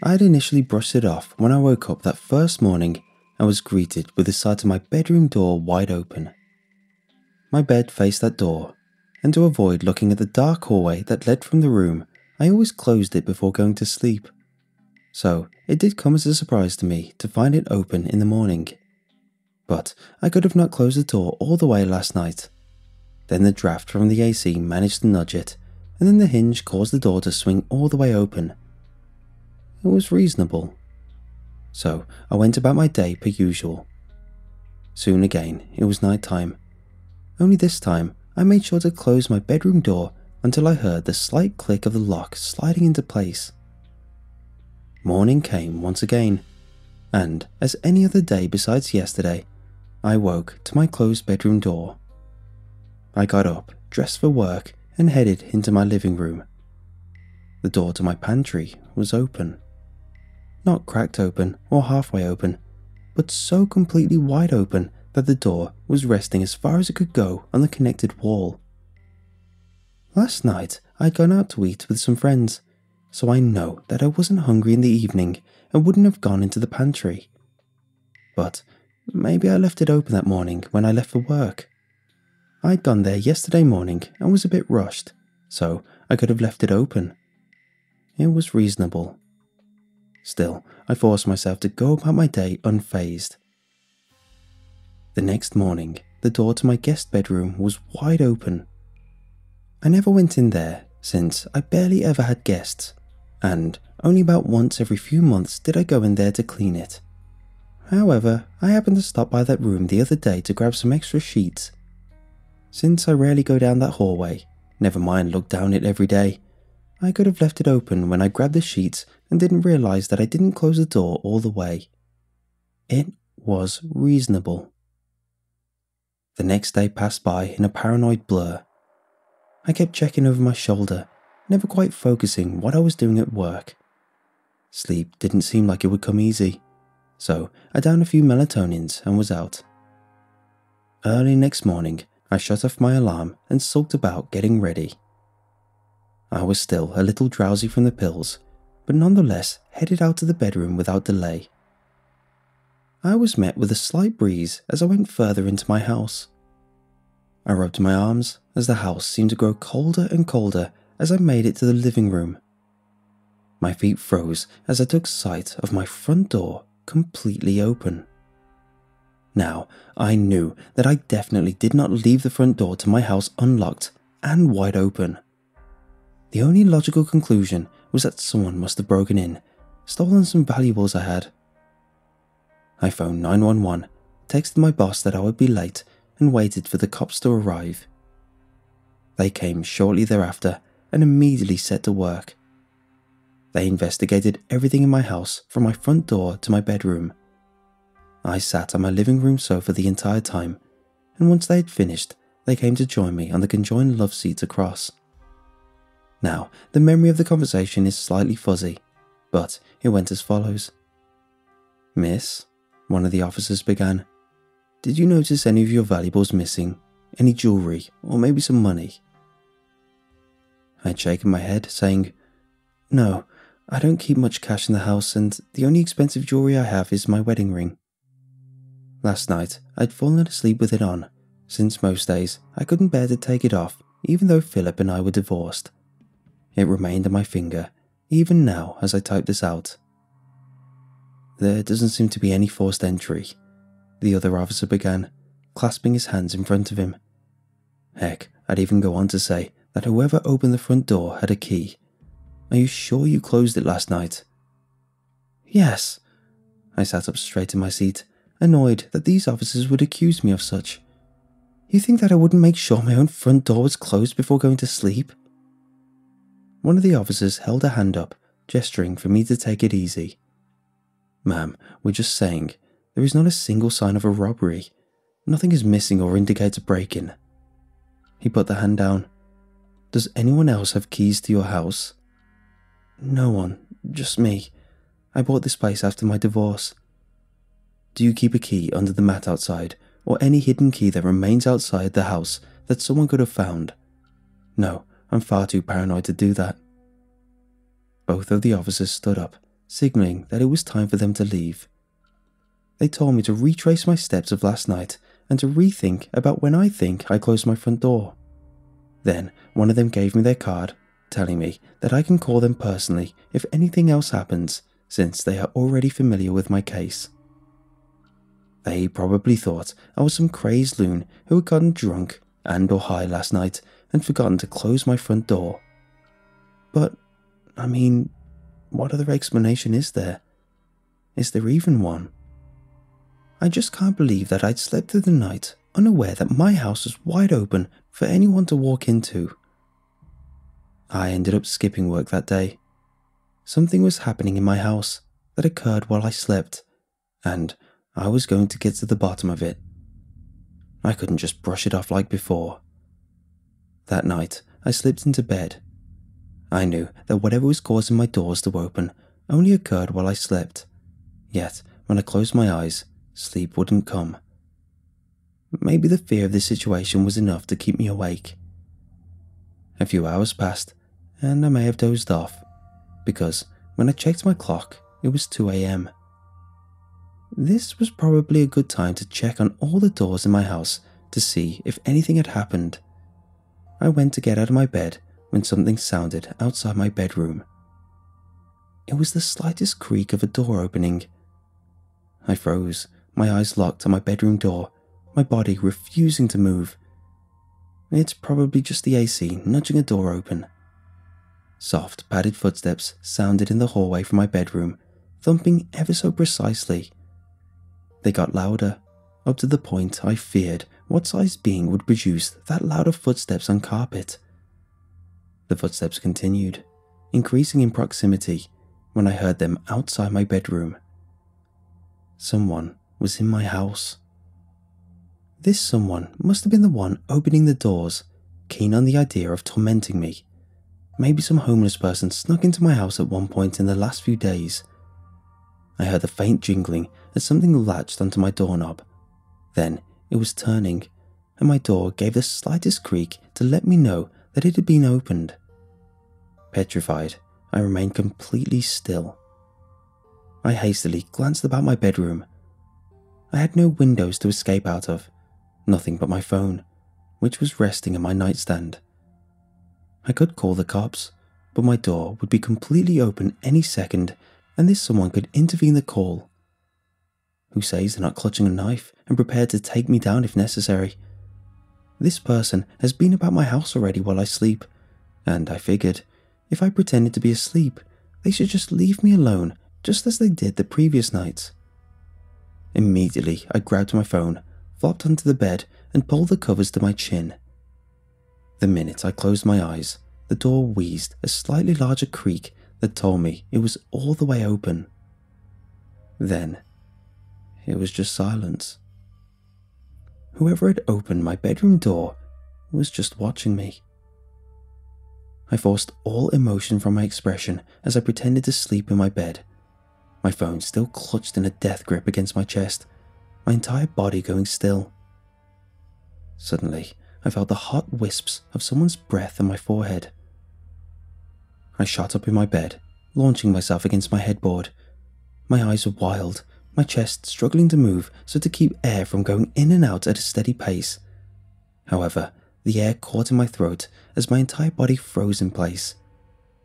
I had initially brushed it off when I woke up that first morning and was greeted with the sight of my bedroom door wide open. My bed faced that door, and to avoid looking at the dark hallway that led from the room, I always closed it before going to sleep. So it did come as a surprise to me to find it open in the morning. But I could have not closed the door all the way last night. Then the draft from the AC managed to nudge it, and then the hinge caused the door to swing all the way open. It was reasonable. So I went about my day per usual. Soon again, it was night time. Only this time, I made sure to close my bedroom door until I heard the slight click of the lock sliding into place. Morning came once again, and as any other day besides yesterday, I woke to my closed bedroom door. I got up, dressed for work, and headed into my living room. The door to my pantry was open. Not cracked open or halfway open, but so completely wide open that the door was resting as far as it could go on the connected wall. Last night I'd gone out to eat with some friends, so I know that I wasn't hungry in the evening and wouldn't have gone into the pantry. But maybe I left it open that morning when I left for work. I'd gone there yesterday morning and was a bit rushed, so I could have left it open. It was reasonable. Still, I forced myself to go about my day unfazed. The next morning, the door to my guest bedroom was wide open. I never went in there since I barely ever had guests, and only about once every few months did I go in there to clean it. However, I happened to stop by that room the other day to grab some extra sheets. Since I rarely go down that hallway, never mind look down it every day, I could have left it open when I grabbed the sheets and didn't realize that I didn't close the door all the way. It was reasonable. The next day passed by in a paranoid blur. I kept checking over my shoulder, never quite focusing what I was doing at work. Sleep didn't seem like it would come easy, so I downed a few melatonins and was out. Early next morning, I shut off my alarm and sulked about getting ready. I was still a little drowsy from the pills, but nonetheless headed out to the bedroom without delay. I was met with a slight breeze as I went further into my house. I rubbed my arms as the house seemed to grow colder and colder as I made it to the living room. My feet froze as I took sight of my front door completely open. Now, I knew that I definitely did not leave the front door to my house unlocked and wide open. The only logical conclusion was that someone must have broken in, stolen some valuables I had. I phoned 911, texted my boss that I would be late, and waited for the cops to arrive. They came shortly thereafter and immediately set to work. They investigated everything in my house from my front door to my bedroom. I sat on my living room sofa the entire time, and once they had finished, they came to join me on the conjoined love seats across. Now, the memory of the conversation is slightly fuzzy, but it went as follows Miss, one of the officers began, did you notice any of your valuables missing? Any jewellery, or maybe some money? I had shaken my head, saying, No, I don't keep much cash in the house, and the only expensive jewellery I have is my wedding ring. Last night, I'd fallen asleep with it on, since most days I couldn't bear to take it off, even though Philip and I were divorced. It remained on my finger, even now as I type this out. There doesn't seem to be any forced entry, the other officer began, clasping his hands in front of him. Heck, I'd even go on to say that whoever opened the front door had a key. Are you sure you closed it last night? Yes. I sat up straight in my seat, annoyed that these officers would accuse me of such. You think that I wouldn't make sure my own front door was closed before going to sleep? One of the officers held a hand up, gesturing for me to take it easy. Ma'am, we're just saying, there is not a single sign of a robbery. Nothing is missing or indicates a break in. He put the hand down. Does anyone else have keys to your house? No one, just me. I bought this place after my divorce. Do you keep a key under the mat outside, or any hidden key that remains outside the house that someone could have found? No, I'm far too paranoid to do that. Both of the officers stood up, signaling that it was time for them to leave. They told me to retrace my steps of last night and to rethink about when I think I closed my front door. Then one of them gave me their card, telling me that I can call them personally if anything else happens, since they are already familiar with my case. They probably thought I was some crazed loon who had gotten drunk and or high last night and forgotten to close my front door. But, I mean, what other explanation is there? Is there even one? I just can't believe that I'd slept through the night unaware that my house was wide open for anyone to walk into. I ended up skipping work that day. Something was happening in my house that occurred while I slept, and I was going to get to the bottom of it. I couldn't just brush it off like before. That night, I slipped into bed. I knew that whatever was causing my doors to open only occurred while I slept. Yet, when I closed my eyes, sleep wouldn't come. Maybe the fear of this situation was enough to keep me awake. A few hours passed, and I may have dozed off, because when I checked my clock, it was 2 am. This was probably a good time to check on all the doors in my house to see if anything had happened. I went to get out of my bed when something sounded outside my bedroom. It was the slightest creak of a door opening. I froze, my eyes locked on my bedroom door, my body refusing to move. It's probably just the AC nudging a door open. Soft, padded footsteps sounded in the hallway from my bedroom, thumping ever so precisely. They got louder, up to the point I feared what sized being would produce that louder footsteps on carpet. The footsteps continued, increasing in proximity when I heard them outside my bedroom. Someone was in my house. This someone must have been the one opening the doors, keen on the idea of tormenting me. Maybe some homeless person snuck into my house at one point in the last few days. I heard a faint jingling as something latched onto my doorknob. Then it was turning, and my door gave the slightest creak to let me know that it had been opened. Petrified, I remained completely still. I hastily glanced about my bedroom. I had no windows to escape out of, nothing but my phone, which was resting on my nightstand. I could call the cops, but my door would be completely open any second, and this someone could intervene the call. Who says they're not clutching a knife and prepared to take me down if necessary? This person has been about my house already while I sleep, and I figured if I pretended to be asleep, they should just leave me alone, just as they did the previous nights. Immediately, I grabbed my phone, flopped onto the bed, and pulled the covers to my chin. The minute I closed my eyes, the door wheezed a slightly larger creak that told me it was all the way open. Then, it was just silence. Whoever had opened my bedroom door was just watching me. I forced all emotion from my expression as I pretended to sleep in my bed, my phone still clutched in a death grip against my chest, my entire body going still. Suddenly, I felt the hot wisps of someone's breath on my forehead. I shot up in my bed, launching myself against my headboard. My eyes were wild, my chest struggling to move so to keep air from going in and out at a steady pace. However, the air caught in my throat as my entire body froze in place.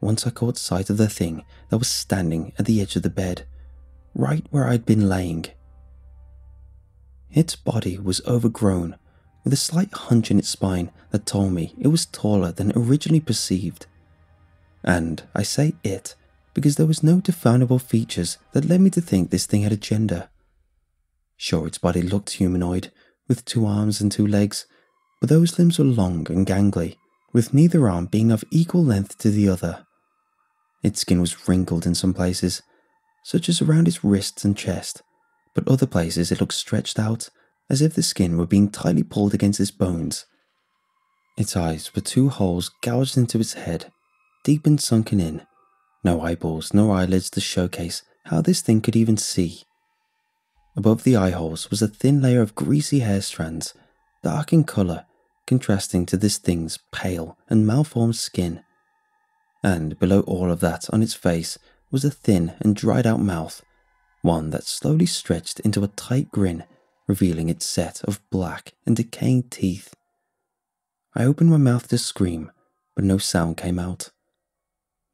Once I caught sight of the thing that was standing at the edge of the bed, right where I'd been laying. Its body was overgrown, with a slight hunch in its spine that told me it was taller than originally perceived. And I say it because there was no definable features that led me to think this thing had a gender. Sure, its body looked humanoid, with two arms and two legs, but those limbs were long and gangly, with neither arm being of equal length to the other. Its skin was wrinkled in some places, such as around its wrists and chest, but other places it looked stretched out, as if the skin were being tightly pulled against its bones. Its eyes were two holes gouged into its head, deep and sunken in, no eyeballs nor eyelids to showcase how this thing could even see. Above the eye holes was a thin layer of greasy hair strands, dark in colour, contrasting to this thing's pale and malformed skin and below all of that on its face was a thin and dried out mouth, one that slowly stretched into a tight grin, revealing its set of black and decaying teeth. I opened my mouth to scream, but no sound came out.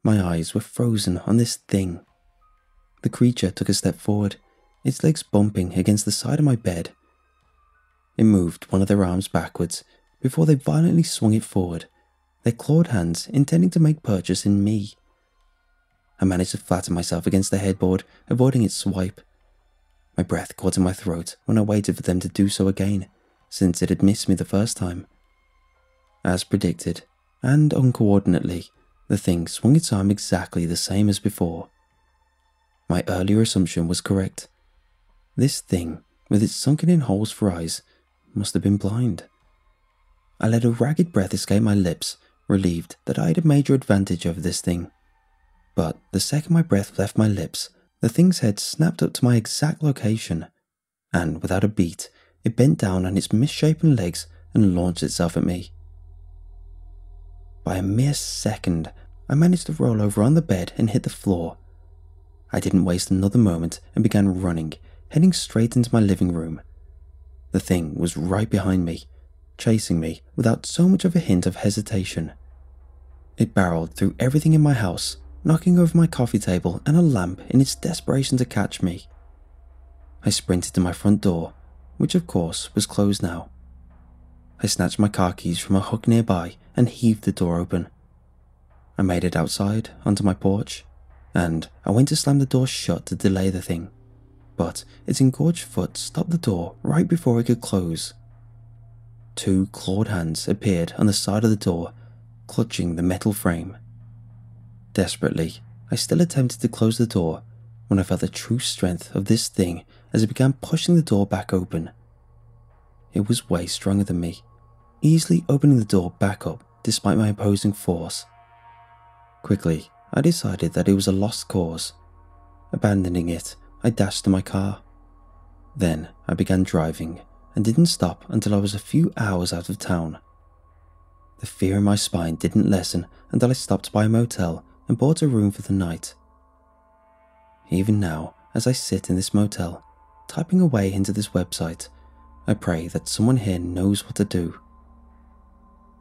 My eyes were frozen on this thing. The creature took a step forward, its legs bumping against the side of my bed. It moved one of their arms backwards before they violently swung it forward, their clawed hands intending to make purchase in me. I managed to flatten myself against the headboard, avoiding its swipe. My breath caught in my throat when I waited for them to do so again, since it had missed me the first time. As predicted, and uncoordinately, the thing swung its arm exactly the same as before. My earlier assumption was correct. This thing, with its sunken in holes for eyes, must have been blind. I let a ragged breath escape my lips, relieved that I had a major advantage over this thing. But the second my breath left my lips, the thing's head snapped up to my exact location, and without a beat, it bent down on its misshapen legs and launched itself at me. By a mere second, I managed to roll over on the bed and hit the floor. I didn't waste another moment and began running, heading straight into my living room. The thing was right behind me, chasing me without so much of a hint of hesitation. It barreled through everything in my house, knocking over my coffee table and a lamp in its desperation to catch me. I sprinted to my front door, which of course was closed now. I snatched my car keys from a hook nearby and heaved the door open. I made it outside onto my porch, and I went to slam the door shut to delay the thing, but its engorged foot stopped the door right before it could close. Two clawed hands appeared on the side of the door, clutching the metal frame. Desperately, I still attempted to close the door when I felt the true strength of this thing as it began pushing the door back open. It was way stronger than me, easily opening the door back up despite my opposing force. Quickly, I decided that it was a lost cause. Abandoning it, I dashed to my car. Then I began driving and didn't stop until I was a few hours out of town. The fear in my spine didn't lessen until I stopped by a motel and bought a room for the night. Even now, as I sit in this motel, typing away into this website, I pray that someone here knows what to do.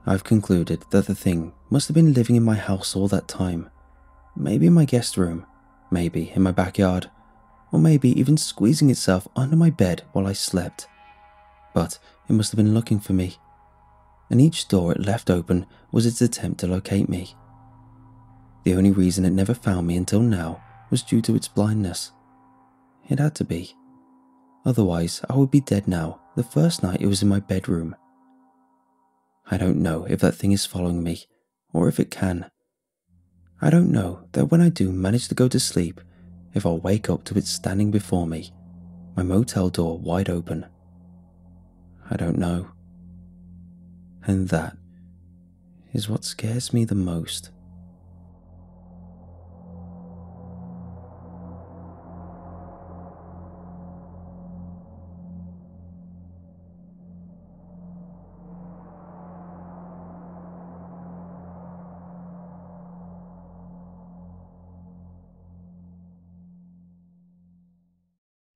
I've concluded that the thing must have been living in my house all that time. Maybe in my guest room, maybe in my backyard, or maybe even squeezing itself under my bed while I slept. But it must have been looking for me, and each door it left open was its attempt to locate me. The only reason it never found me until now was due to its blindness. It had to be. Otherwise, I would be dead now the first night it was in my bedroom. I don't know if that thing is following me, or if it can. I don't know that when I do manage to go to sleep, if I'll wake up to it standing before me, my motel door wide open. I don't know. And that is what scares me the most.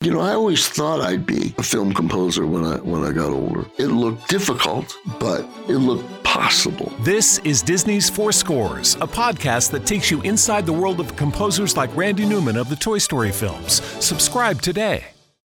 You know, I always thought I'd be a film composer when I when I got older. It looked difficult, but it looked possible. This is Disney's For Scores, a podcast that takes you inside the world of composers like Randy Newman of the Toy Story films. Subscribe today.